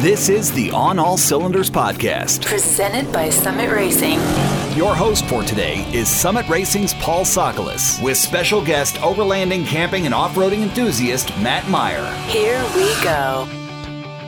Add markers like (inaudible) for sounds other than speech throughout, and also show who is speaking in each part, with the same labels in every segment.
Speaker 1: This is the On All Cylinders podcast,
Speaker 2: presented by Summit Racing.
Speaker 1: Your host for today is Summit Racing's Paul Sokolis, with special guest overlanding, camping, and off roading enthusiast Matt Maier.
Speaker 2: Here we go.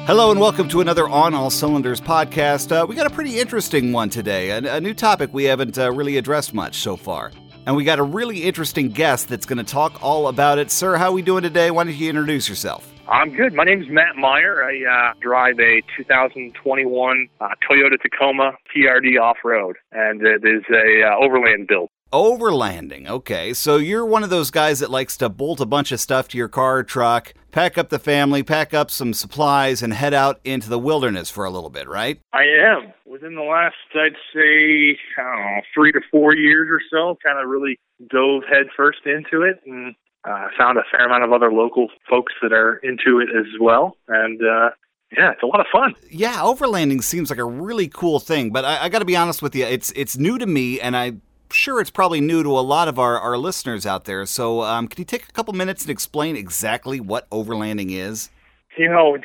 Speaker 1: Hello and welcome to another On All Cylinders podcast. Uh, we got a pretty interesting one today, a, a new topic we haven't uh, really addressed much so far. And we got a really interesting guest that's going to talk all about it. Sir, how are we doing today? Why don't you introduce yourself?
Speaker 3: I'm good. My name is Matt Maier. I uh, drive a 2021 uh, Toyota Tacoma TRD off-road, and it is a uh, overland build.
Speaker 1: Overlanding. Okay. So you're one of those guys that likes to bolt a bunch of stuff to your car or truck, pack up the family, pack up some supplies, and head out into the wilderness for a little bit, right?
Speaker 3: I am. Within the last, I'd say, I don't know, three to four years or so, kind of really dove headfirst into it and uh, found a fair amount of other local folks that are into it as well. And, uh, yeah, it's a lot of fun.
Speaker 1: Yeah, overlanding seems like a really cool thing, but I, I got to be honest with you, it's it's new to me, and I'm sure it's probably new to a lot of our, our listeners out there. So, um, can you take a couple minutes and explain exactly what overlanding is?
Speaker 3: You know, it's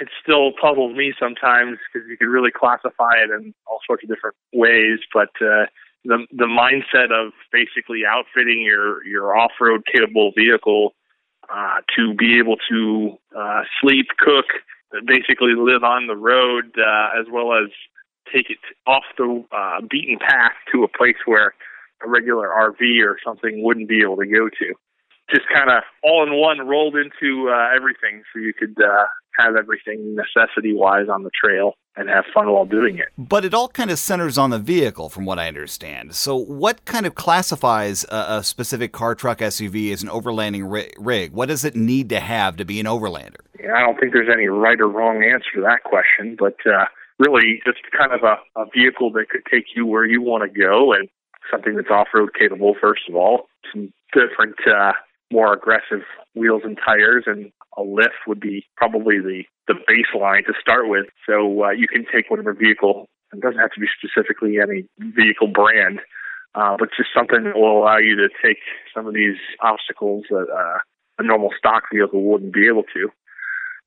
Speaker 3: it still puzzles me sometimes because you can really classify it in all sorts of different ways, but uh, the the mindset of basically outfitting your your off road capable vehicle uh, to be able to uh, sleep, cook, basically live on the road, uh, as well as take it off the uh, beaten path to a place where a regular RV or something wouldn't be able to go to. Just kind of all in one rolled into uh, everything, so you could uh, have everything necessity wise on the trail and have fun while doing it.
Speaker 1: But it all kind of centers on the vehicle, from what I understand. So, what kind of classifies a, a specific car, truck, SUV as an overlanding ri- rig? What does it need to have to be an overlander?
Speaker 3: Yeah, I don't think there's any right or wrong answer to that question, but uh, really just kind of a, a vehicle that could take you where you want to go and something that's off road capable, first of all. Some different, uh, more aggressive wheels and tires and a lift would be probably the, the baseline to start with. So uh, you can take whatever vehicle, it doesn't have to be specifically any vehicle brand, uh, but just something that will allow you to take some of these obstacles that uh, a normal stock vehicle wouldn't be able to.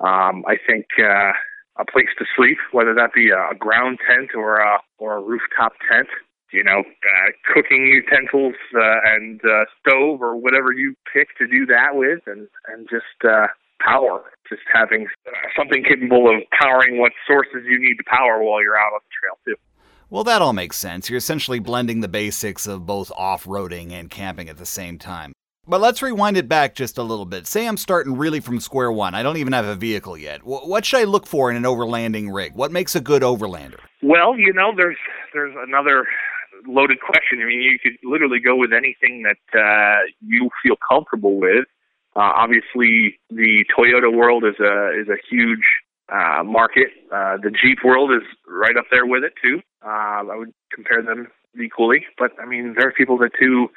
Speaker 3: Um, I think uh, a place to sleep, whether that be a ground tent or a or a rooftop tent, you know, uh, cooking utensils uh, and uh, stove or whatever you pick to do that with, and and just uh, power, just having something capable of powering what sources you need to power while you're out on the trail too.
Speaker 1: Well, that all makes sense. You're essentially blending the basics of both off roading and camping at the same time. But let's rewind it back just a little bit. Say I'm starting really from square one. I don't even have a vehicle yet. W- what should I look for in an overlanding rig? What makes a good overlander?
Speaker 3: Well, you know, there's there's another loaded question. I mean, you could literally go with anything that uh, you feel comfortable with. Uh, obviously, the Toyota world is a is a huge uh, market. Uh, the Jeep world is right up there with it too. Uh, I would compare them equally, but I mean, there are people that do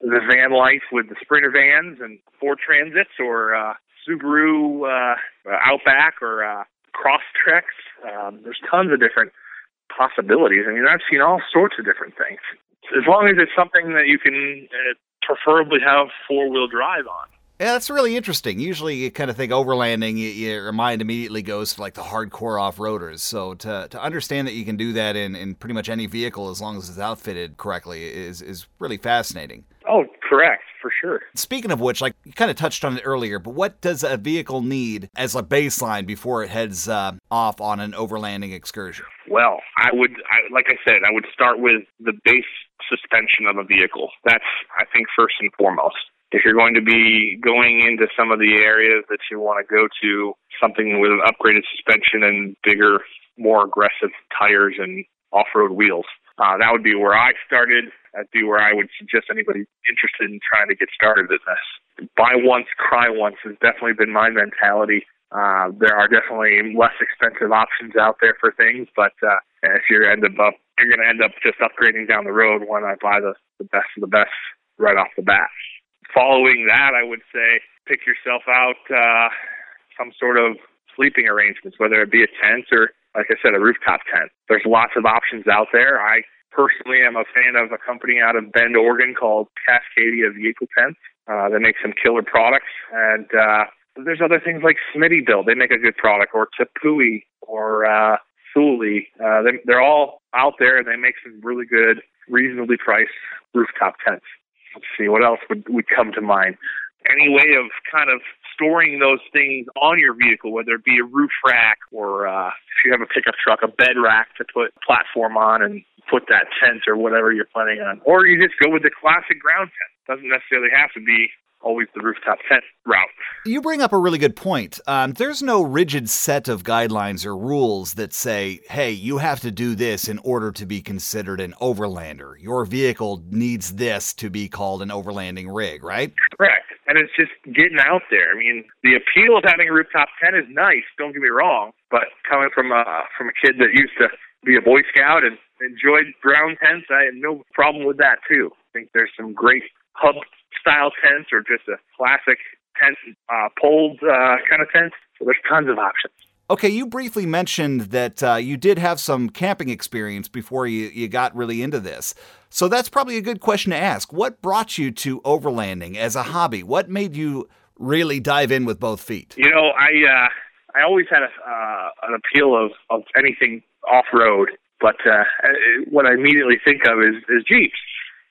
Speaker 3: the van life with the Sprinter vans and Ford Transits or uh, Subaru uh, Outback or uh, Crosstreks. Um, there's tons of different possibilities. I mean, I've seen all sorts of different things. As long as it's something that you can uh, preferably have four wheel drive on.
Speaker 1: Yeah, that's really interesting. Usually, you kind of think overlanding, you, your mind immediately goes to like the hardcore off roaders. So to to understand that you can do that in, in pretty much any vehicle as long as it's outfitted correctly is is really fascinating.
Speaker 3: Oh, correct, for sure.
Speaker 1: Speaking of which, like you kind of touched on it earlier, but what does a vehicle need as a baseline before it heads uh, off on an overlanding excursion?
Speaker 3: Well, I would, I, like I said, I would start with the base suspension of a vehicle. That's, I think, first and foremost. If you're going to be going into some of the areas that you want to go to, something with an upgraded suspension and bigger, more aggressive tires and off-road wheels. Uh, that would be where I started. That'd be where I would suggest anybody interested in trying to get started in this. Buy once, cry once has definitely been my mentality. Uh, there are definitely less expensive options out there for things, but uh, if you end up, you're going to end up just upgrading down the road. Why not buy the, the best of the best right off the bat? Following that, I would say pick yourself out uh, some sort of sleeping arrangements, whether it be a tent or, like I said, a rooftop tent. There's lots of options out there. I personally am a fan of a company out of Bend, Oregon called Cascadia Vehicle Tents. Uh, they make some killer products, and uh, there's other things like Smittybilt. They make a good product, or Tepui, or uh, Thule. Uh, they, they're all out there, and they make some really good, reasonably priced rooftop tents. Let's see what else would would come to mind. Any way of kind of storing those things on your vehicle, whether it be a roof rack or uh, if you have a pickup truck, a bed rack to put platform on and put that tent or whatever you're planning on, or you just go with the classic ground tent. Doesn't necessarily have to be always the rooftop tent route.
Speaker 1: You bring up a really good point. Um, there's no rigid set of guidelines or rules that say, hey, you have to do this in order to be considered an overlander. Your vehicle needs this to be called an overlanding rig, right?
Speaker 3: Correct. And it's just getting out there. I mean, the appeal of having a rooftop tent is nice, don't get me wrong, but coming from a, from a kid that used to be a Boy Scout and enjoyed ground tents, I have no problem with that too. I think there's some great hub style tents or just a classic tent, uh, poled uh, kind of tent. So there's tons of options.
Speaker 1: Okay, you briefly mentioned that uh, you did have some camping experience before you, you got really into this. So that's probably a good question to ask. What brought you to overlanding as a hobby? What made you really dive in with both feet?
Speaker 3: You know, I uh, I always had a, uh, an appeal of, of anything off road, but uh, what I immediately think of is, is Jeeps.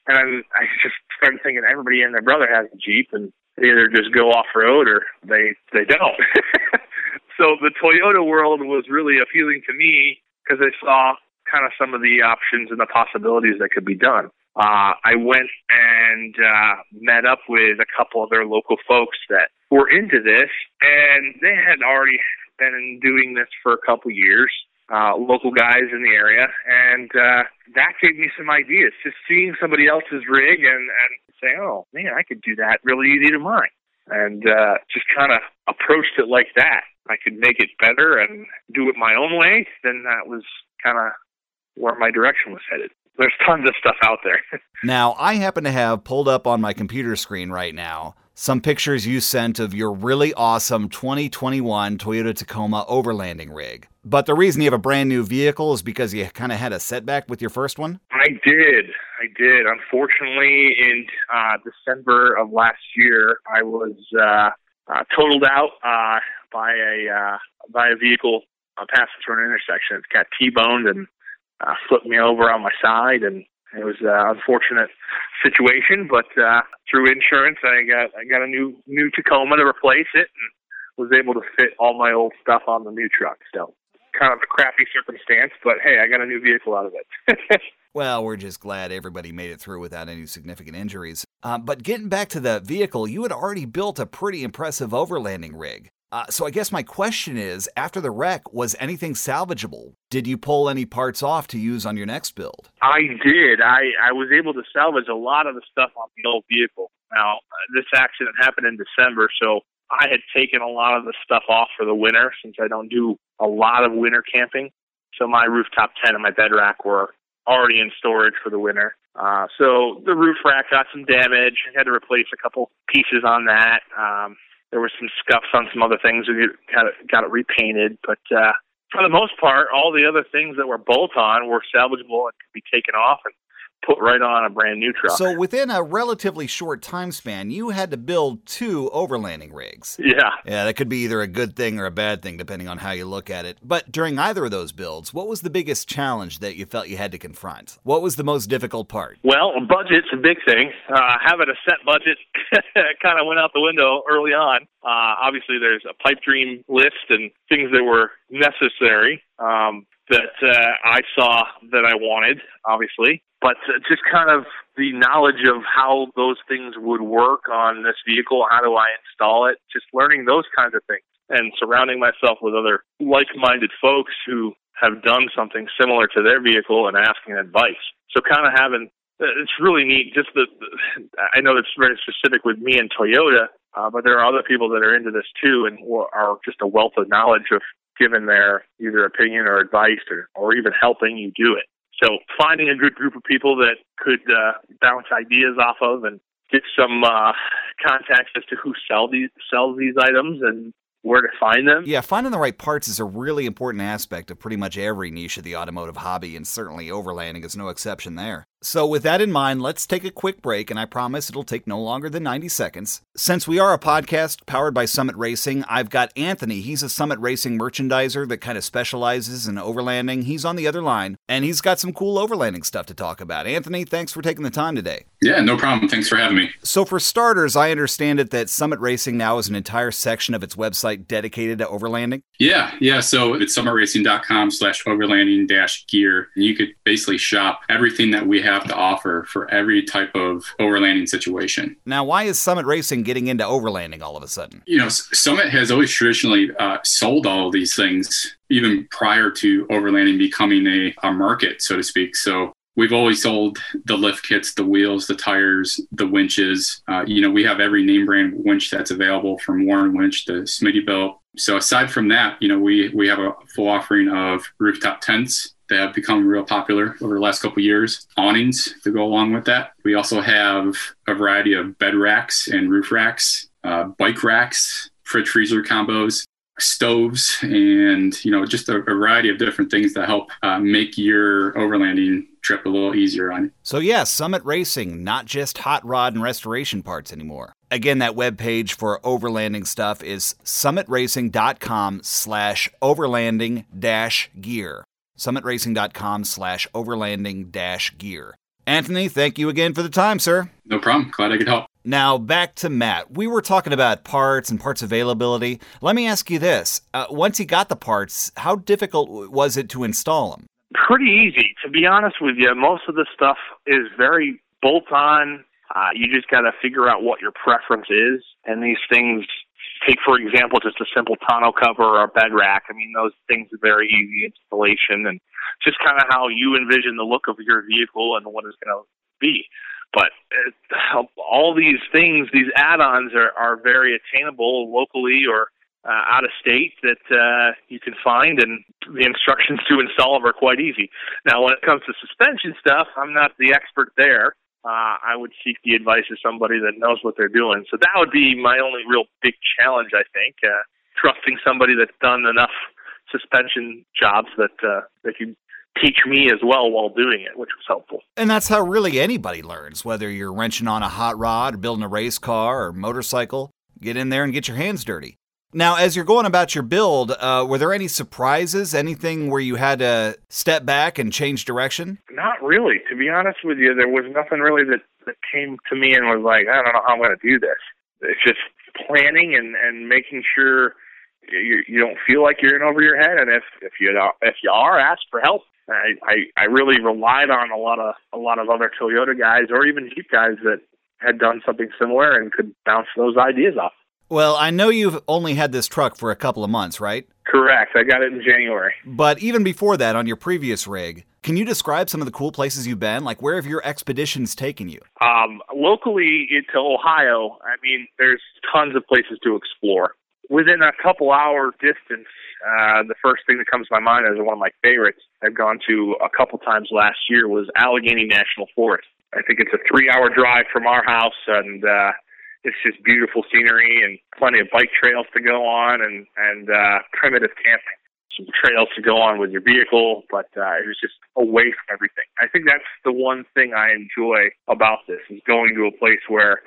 Speaker 3: And I'm, I just started thinking everybody and their brother has a Jeep, and they either just go off road or they they don't. (laughs) so the Toyota world was really appealing to me because I saw kind of some of the options and the possibilities that could be done. Uh, I went and uh, met up with a couple of their local folks that were into this, and they had already been doing this for a couple years uh, local guys in the area, and uh, that gave me some ideas. Just seeing somebody else's rig and and saying, "Oh man, I could do that really easy to mine," and uh, just kind of approached it like that. I could make it better and do it my own way. Then that was kind of where my direction was headed. There's tons of stuff out there. (laughs)
Speaker 1: now, I happen to have pulled up on my computer screen right now some pictures you sent of your really awesome 2021 Toyota Tacoma overlanding rig. But the reason you have a brand new vehicle is because you kind of had a setback with your first one?
Speaker 3: I did. I did. Unfortunately, in uh, December of last year, I was uh, uh, totaled out uh, by a uh, by a vehicle uh, passing through an intersection. It got T-boned and uh, flipped me over on my side, and it was an unfortunate situation. But uh, through insurance, I got I got a new new Tacoma to replace it, and was able to fit all my old stuff on the new truck. So kind of a crappy circumstance, but hey, I got a new vehicle out of it. (laughs)
Speaker 1: well, we're just glad everybody made it through without any significant injuries. Uh, but getting back to the vehicle, you had already built a pretty impressive overlanding rig. Uh, so I guess my question is, after the wreck, was anything salvageable? Did you pull any parts off to use on your next build?
Speaker 3: I did. I, I was able to salvage a lot of the stuff on the old vehicle. Now, this accident happened in December, so I had taken a lot of the stuff off for the winter since I don't do a lot of winter camping. So my rooftop tent and my bed rack were already in storage for the winter. Uh, so the roof rack got some damage. I had to replace a couple pieces on that. Um, there were some scuffs on some other things. We got it, got it repainted, but uh, for the most part, all the other things that were bolt on were salvageable and could be taken off and put right on a brand new truck.
Speaker 1: So within a relatively short time span, you had to build two overlanding rigs.
Speaker 3: Yeah.
Speaker 1: Yeah, that could be either a good thing or a bad thing depending on how you look at it. But during either of those builds, what was the biggest challenge that you felt you had to confront? What was the most difficult part?
Speaker 3: Well, budget's a big thing. Uh, having a set budget (laughs) kind of went out the window early on. Uh, obviously, there's a pipe dream list and things that were necessary. Um, that uh, I saw that I wanted, obviously, but uh, just kind of the knowledge of how those things would work on this vehicle. How do I install it? Just learning those kinds of things and surrounding myself with other like-minded folks who have done something similar to their vehicle and asking advice. So kind of having uh, it's really neat. Just the, I know it's very specific with me and Toyota, uh, but there are other people that are into this too and are just a wealth of knowledge of given their either opinion or advice or, or even helping you do it. So finding a good group of people that could uh, bounce ideas off of and get some uh, contacts as to who sell these sells these items and where to find them.
Speaker 1: Yeah, finding the right parts is a really important aspect of pretty much every niche of the automotive hobby, and certainly overlanding is no exception there. So, with that in mind, let's take a quick break, and I promise it'll take no longer than 90 seconds. Since we are a podcast powered by Summit Racing, I've got Anthony. He's a Summit Racing merchandiser that kind of specializes in overlanding. He's on the other line, and he's got some cool overlanding stuff to talk about. Anthony, thanks for taking the time today.
Speaker 4: Yeah, no problem. Thanks for having me.
Speaker 1: So, for starters, I understand it that Summit Racing now has an entire section of its website dedicated to overlanding.
Speaker 4: Yeah, yeah. So it's summitracing.com slash overlanding dash gear. And you could basically shop everything that we have have to offer for every type of overlanding situation.
Speaker 1: Now, why is Summit Racing getting into overlanding all of a sudden?
Speaker 4: You know, Summit has always traditionally uh, sold all of these things even prior to overlanding becoming a, a market, so to speak. So we've always sold the lift kits, the wheels, the tires, the winches. Uh, you know, we have every name brand winch that's available from Warn Winch to Smittybilt. So aside from that, you know, we we have a full offering of rooftop tents, that have become real popular over the last couple years. Awnings to go along with that. We also have a variety of bed racks and roof racks, uh, bike racks, fridge freezer combos, stoves, and you know just a, a variety of different things that help uh, make your overlanding trip a little easier on.
Speaker 1: So yeah, Summit Racing, not just hot rod and restoration parts anymore. Again, that web page for overlanding stuff is summitracing.com slash overlanding dash gear summitracing.com slash overlanding dash gear. Anthony, thank you again for the time, sir.
Speaker 4: No problem. Glad I could help.
Speaker 1: Now, back to Matt. We were talking about parts and parts availability. Let me ask you this. Uh, once he got the parts, how difficult was it to install them?
Speaker 3: Pretty easy. To be honest with you, most of the stuff is very bolt on. Uh, you just got to figure out what your preference is. And these things take, for example, just a simple tonneau cover or a bed rack. I mean, those things are very easy installation and just kind of how you envision the look of your vehicle and what it's going to be. But uh, all these things, these add-ons are, are very attainable locally or uh, out of state that uh, you can find, and the instructions to install them are quite easy. Now, when it comes to suspension stuff, I'm not the expert there uh, I would seek the advice of somebody that knows what they're doing. So that would be my only real big challenge, I think. Uh, trusting somebody that's done enough suspension jobs that uh, that can teach me as well while doing it, which was helpful.
Speaker 1: And that's how really anybody learns, whether you're wrenching on a hot rod or building a race car or motorcycle. Get in there and get your hands dirty. Now, as you're going about your build, uh, were there any surprises? Anything where you had to step back and change direction?
Speaker 3: Not really. To be honest with you, there was nothing really that, that came to me and was like, I don't know how I'm going to do this. It's just planning and, and making sure you, you don't feel like you're in over your head. And if, if you if you are, ask for help. I, I I really relied on a lot of a lot of other Toyota guys or even Jeep guys that had done something similar and could bounce those ideas off.
Speaker 1: Well, I know you've only had this truck for a couple of months, right?
Speaker 3: Correct. I got it in January.
Speaker 1: But even before that, on your previous rig, can you describe some of the cool places you've been? Like, where have your expeditions taken you?
Speaker 3: Um, locally to Ohio, I mean, there's tons of places to explore. Within a couple hour distance, uh, the first thing that comes to my mind as one of my favorites I've gone to a couple times last year was Allegheny National Forest. I think it's a three hour drive from our house, and uh, it's just beautiful scenery and plenty of bike trails to go on and and uh, primitive camping. Some trails to go on with your vehicle, but uh, it was just away from everything. I think that's the one thing I enjoy about this is going to a place where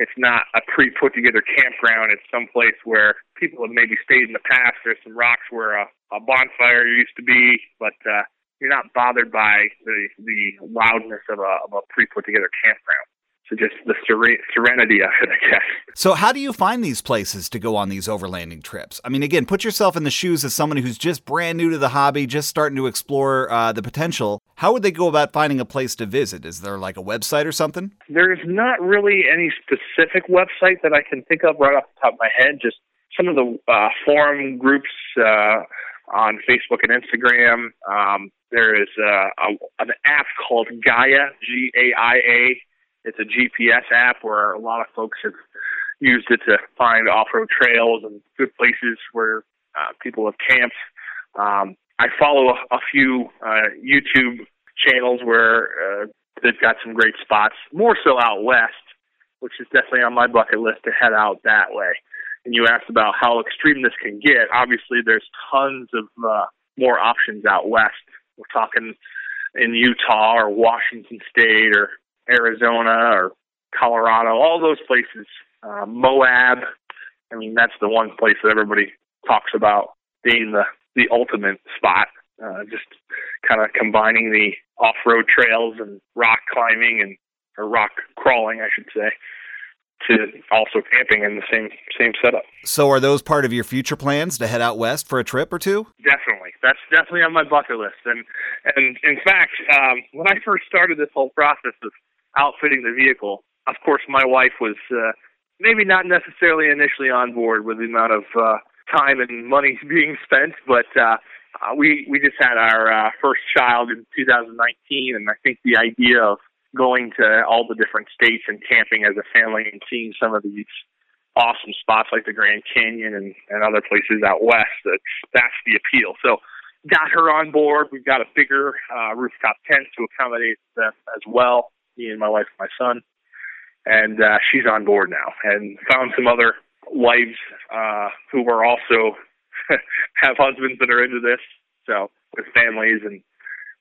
Speaker 3: it's not a pre put together campground. It's some place where people have maybe stayed in the past. There's some rocks where a, a bonfire used to be, but uh, you're not bothered by the the loudness of a of a pre put together campground. So just the serenity of it, I guess.
Speaker 1: So how do you find these places to go on these overlanding trips? I mean, again, put yourself in the shoes of someone who's just brand new to the hobby, just starting to explore uh, the potential. How would they go about finding a place to visit? Is there like a website or something?
Speaker 3: There's not really any specific website that I can think of right off the top of my head. Just some of the uh, forum groups uh, on Facebook and Instagram. Um, there is uh, a, an app called Gaia, G A I A it's a GPS app where a lot of folks have used it to find off-road trails and good places where uh, people have camped. Um, I follow a, a few uh, YouTube channels where uh, they've got some great spots, more so out west, which is definitely on my bucket list to head out that way. And you asked about how extreme this can get. Obviously, there's tons of uh, more options out west. We're talking in Utah or Washington State or Arizona or Colorado, all those places. Uh, Moab, I mean, that's the one place that everybody talks about being the the ultimate spot. Uh, just kind of combining the off-road trails and rock climbing and or rock crawling, I should say, to also camping in the same same setup.
Speaker 1: So, are those part of your future plans to head out west for a trip or two?
Speaker 3: Definitely, that's definitely on my bucket list. And and in fact, um, when I first started this whole process of outfitting the vehicle, of course, my wife was uh, maybe not necessarily initially on board with the amount of uh, time and money (laughs) being spent, but uh, uh, we we just had our uh, first child in 2019, and I think the idea of going to all the different states and camping as a family and seeing some of these awesome spots like the Grand Canyon and, and other places out west, that's, that's the appeal. So got her on board. We've got a bigger uh, rooftop tent to accommodate them as well, me and my wife and my son. And uh, she's on board now and found some other wives uh, who are also (laughs) have husbands that are into this. So with families and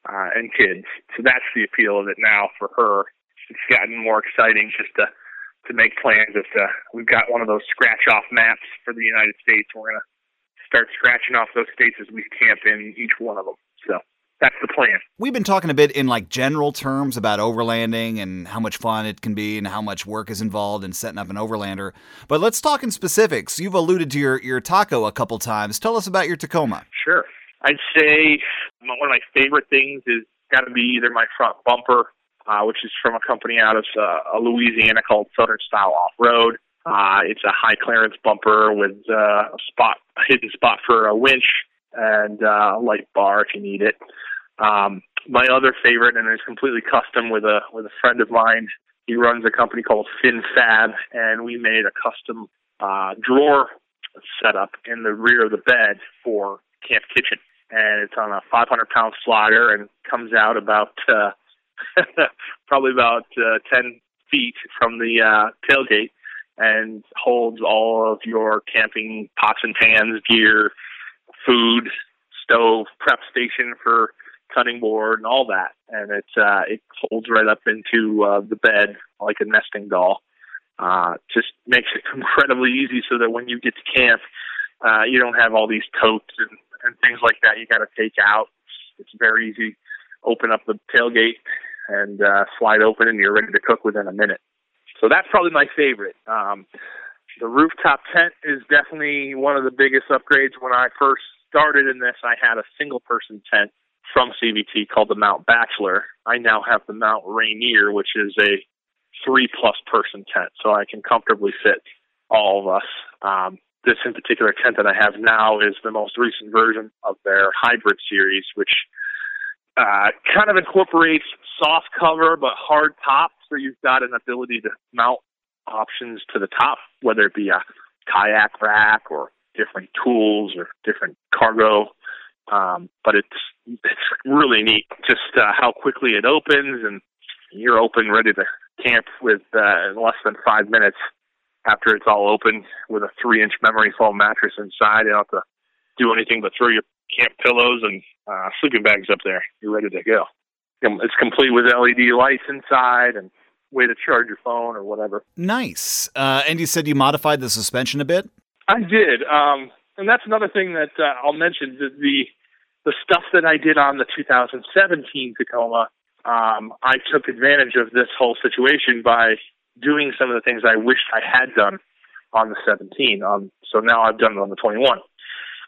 Speaker 3: uh, and kids. So that's the appeal of it now for her. It's gotten more exciting just to to make plans. If uh, we've got one of those scratch off maps for the United States, we're gonna start scratching off those states as we camp in each one of them. So that's the plan.
Speaker 1: We've been talking a bit in like general terms about overlanding and how much fun it can be and how much work is involved in setting up an overlander. But let's talk in specifics. You've alluded to your, your taco a couple times. Tell us about your Tacoma.
Speaker 3: Sure. I'd say one of my favorite things is got to be either my front bumper, uh, which is from a company out of uh, Louisiana called Southern Style Off Road. Uh, it's a high clearance bumper with uh, a spot, a hidden spot for a winch and uh, a light bar if you need it. Um, my other favorite, and it's completely custom with a with a friend of mine. He runs a company called FinFab, and we made a custom uh, drawer setup in the rear of the bed for Camp Kitchen and it's on a 500 pound slider and comes out about uh, (laughs) probably about uh, 10 feet from the uh, tailgate and holds all of your camping pots and pans, gear, food, stove, prep station for cutting board and all that. And it uh, it folds right up into uh, the bed like a nesting doll. Uh, just makes it (laughs) incredibly easy so that when you get to camp, uh, you don't have all these totes and and things like that you got to take out. It's very easy. Open up the tailgate and uh, slide open, and you're ready to cook within a minute. So that's probably my favorite. Um, the rooftop tent is definitely one of the biggest upgrades. When I first started in this, I had a single person tent from CVT called the Mount Bachelor. I now have the Mount Rainier, which is a three plus person tent, so I can comfortably fit all of us. Um, this in particular tent that I have now is the most recent version of their hybrid series, which uh, kind of incorporates soft cover but hard top, so you've got an ability to mount options to the top, whether it be a kayak rack or different tools or different cargo. Um, but it's it's really neat just uh, how quickly it opens and you're open, ready to camp with uh, in less than five minutes after it's all open with a three inch memory foam mattress inside. You don't have to do anything but throw your camp pillows and uh, sleeping bags up there. You're ready to go. It's complete with LED lights inside and way to charge your phone or whatever.
Speaker 1: Nice. Uh, and you said you modified the suspension a bit.
Speaker 3: I did, um, and that's another thing that uh, I'll mention. The, the the stuff that I did on the 2017 Tacoma, um, I took advantage of this whole situation by doing some of the things I wished I had done on the 17. Um, so now I've done it on the 21.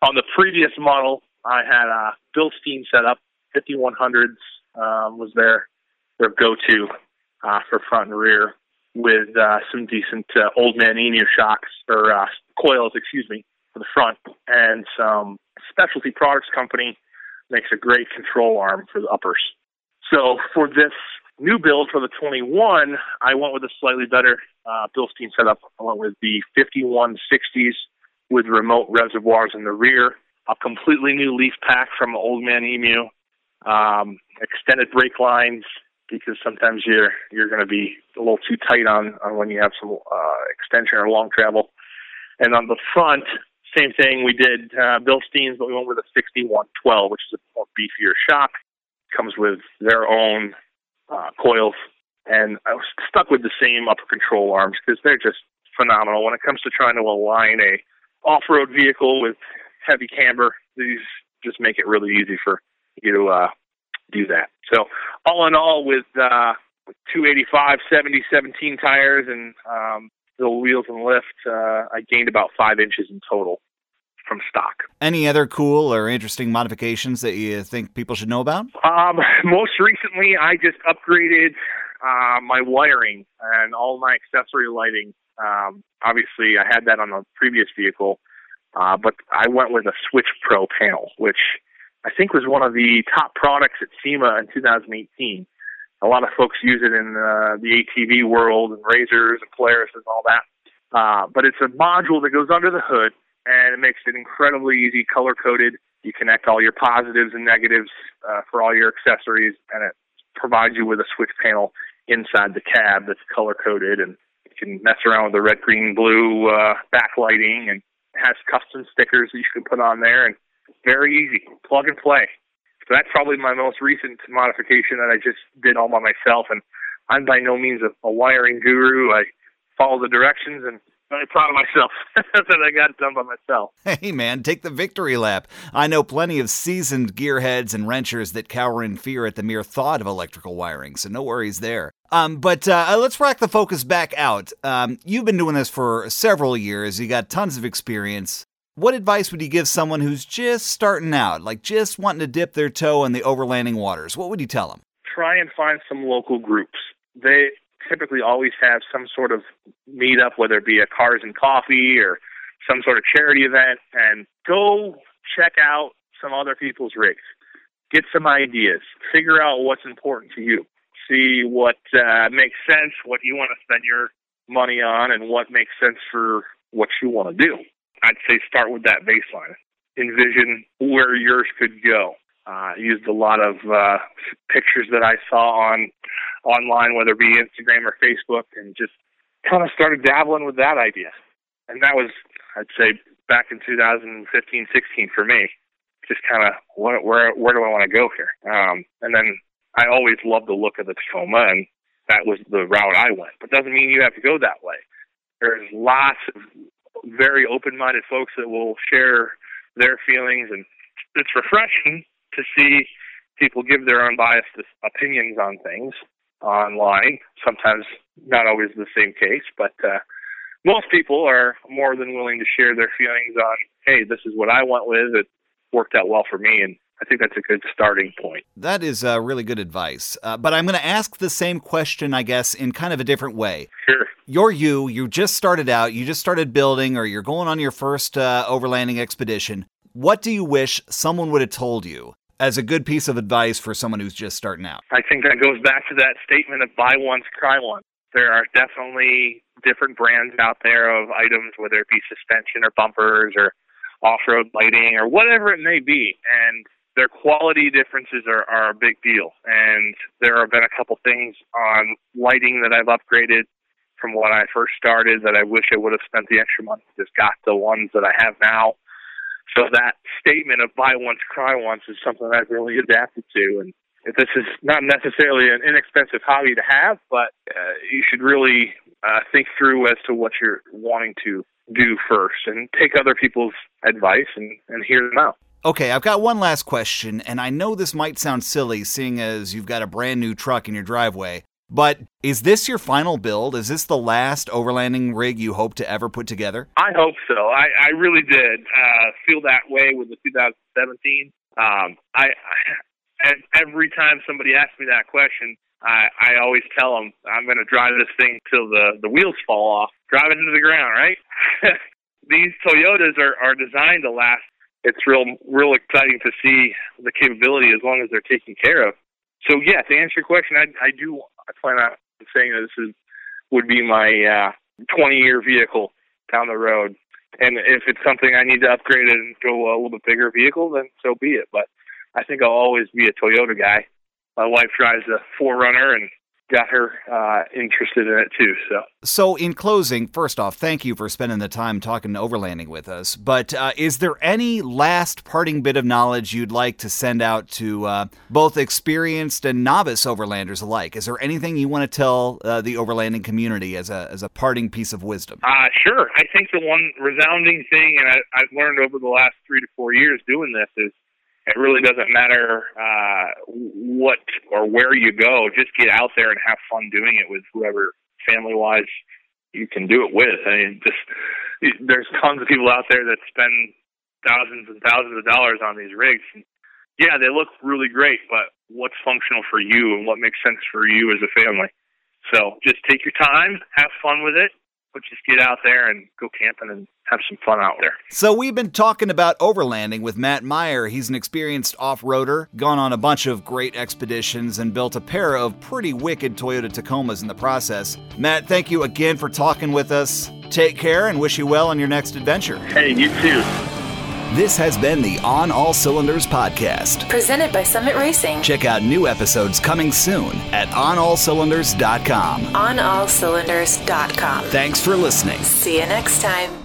Speaker 3: On the previous model, I had a Bilstein set up. 5100s um, was their their go-to uh, for front and rear with uh, some decent uh, old man Emu shocks or uh, coils, excuse me, for the front, and some specialty products company makes a great control arm for the uppers. So for this new build for the 21, I went with a slightly better uh, Bilstein setup. I went with the 5160s with remote reservoirs in the rear, a completely new leaf pack from Old Man Emu, um, extended brake lines because sometimes you're you're going to be a little too tight on, on when you have some uh, extension or long travel. And on the front, same thing. We did uh, Bilsteins, but we went with a 6112, which is a more beefier shock comes with their own uh, coils, and I was stuck with the same upper control arms because they're just phenomenal when it comes to trying to align a off-road vehicle with heavy camber. These just make it really easy for you to uh, do that. So all in all, with uh, 285, 70, 17 tires and um, the wheels and lift, uh, I gained about five inches in total from stock.
Speaker 1: Any other cool or interesting modifications that you think people should know about?
Speaker 3: Um, (laughs) most recently, I just upgraded uh, my wiring and all my accessory lighting. Um, obviously, I had that on the previous vehicle, uh, but I went with a Switch Pro panel, which I think was one of the top products at SEMA in 2018. A lot of folks use it in uh, the ATV world and RZRs and Polaris and all that. Uh, but it's a module that goes under the hood and it makes it incredibly easy, color coded. You connect all your positives and negatives uh, for all your accessories, and it provides you with a switch panel inside the cab that's color coded, and you can mess around with the red, green, blue uh, backlighting, and has custom stickers that you can put on there, and very easy, plug and play. So that's probably my most recent modification that I just did all by myself, and I'm by no means a, a wiring guru. I follow the directions and very proud of myself (laughs) that I got it done by myself.
Speaker 1: Hey, man, take the victory lap. I know plenty of seasoned gearheads and wrenchers that cower in fear at the mere thought of electrical wiring, so no worries there. Um, but uh, let's rack the focus back out. Um, you've been doing this for several years, you got tons of experience. What advice would you give someone who's just starting out, like just wanting to dip their toe in the overlanding waters? What would you tell them?
Speaker 3: Try and find some local groups. They typically always have some sort of meetup, whether it be a cars and coffee or some sort of charity event, and go check out some other people's rigs. Get some ideas. Figure out what's important to you. See what uh, makes sense, what you want to spend your money on, and what makes sense for what you want to do. I'd say start with that baseline. Envision where yours could go. Uh, used a lot of uh, pictures that I saw on online, whether it be Instagram or Facebook, and just kind of started dabbling with that idea. And that was, I'd say, back in 2015, 16 for me. Just kind of where where where do I want to go here? Um, and then I always loved the look of the Tacoma, and that was the route I went. But doesn't mean you have to go that way. There's lots of very open-minded folks that will share their feelings, and it's refreshing to see people give their unbiased opinions on things online. Sometimes not always the same case, but uh, most people are more than willing to share their feelings on, hey, this is what I went with. It worked out well for me, and I think that's a good starting point.
Speaker 1: That is uh, really good advice. Uh, but I'm going to ask the same question, I guess, in kind of a different way.
Speaker 3: Sure.
Speaker 1: You're you. You just started out. You just started building, or you're going on your first uh, overlanding expedition. What do you wish someone would have told you as a good piece of advice for someone who's just starting out?
Speaker 3: I think that goes back to that statement of buy once, cry once. There are definitely different brands out there of items, whether it be suspension or bumpers or off-road lighting or whatever it may be, and their quality differences are, are a big deal. And there have been a couple things on lighting that I've upgraded from when I first started that I wish I would have spent the extra money. Just got the ones that I have now so that statement of buy once, cry once is something I've really adapted to. And this is not necessarily an inexpensive hobby to have, but uh, you should really uh, think through as to what you're wanting to do first and take other people's advice and, and hear them out.
Speaker 1: Okay, I've got one last question, and I know this might sound silly seeing as you've got a brand new truck in your driveway, but is this your final build? Is this the last overlanding rig you hope to ever put together?
Speaker 3: I hope so. I, I really did uh, feel that way with the 2017. Um, I, I every time somebody asks me that question, I, I always tell them I'm going to drive this thing till the the wheels fall off, drive it into the ground. Right? (laughs) These Toyotas are are designed to last. It's real real exciting to see the capability as long as they're taken care of. So yeah, to answer your question, I I do I plan on saying that this is would be my uh, 20 year vehicle down the road. And if it's something I need to upgrade and go a little bit bigger vehicle, then so be it. But I think I'll always be a Toyota guy. My wife drives a 4Runner, and got her uh, interested in it too. So,
Speaker 1: so in closing, first off, thank you for spending the time talking overlanding with us. But uh, is there any last parting bit of knowledge you'd like to send out to uh, both experienced and novice overlanders alike? Is there anything you want to tell uh, the overlanding community as a as a parting piece of wisdom?
Speaker 3: Uh, sure. I think the one resounding thing, and I, I've learned over the last three to four years doing this, is it really doesn't matter uh, what or where you go. Just get out there and have fun doing it with whoever family wise you can do it with. I mean, just there's tons of people out there that spend thousands and thousands of dollars on these rigs. Yeah, they look really great, but what's functional for you and what makes sense for you as a family? So just take your time, have fun with it, but just get out there and go camping and have some fun out there.
Speaker 1: So we've been talking about overlanding with Matt Maier. He's an experienced off-roader, gone on a bunch of great expeditions and built a pair of pretty wicked Toyota Tacomas in the process. Matt, thank you again for talking with us. Take care and wish you well on your next adventure.
Speaker 3: Hey, you too.
Speaker 1: This has been the On All Cylinders podcast,
Speaker 2: presented by Summit Racing.
Speaker 1: Check out new episodes coming soon at onallcylinders.com.
Speaker 2: OnAllCylinders.com.
Speaker 1: Thanks for listening.
Speaker 2: See you next time.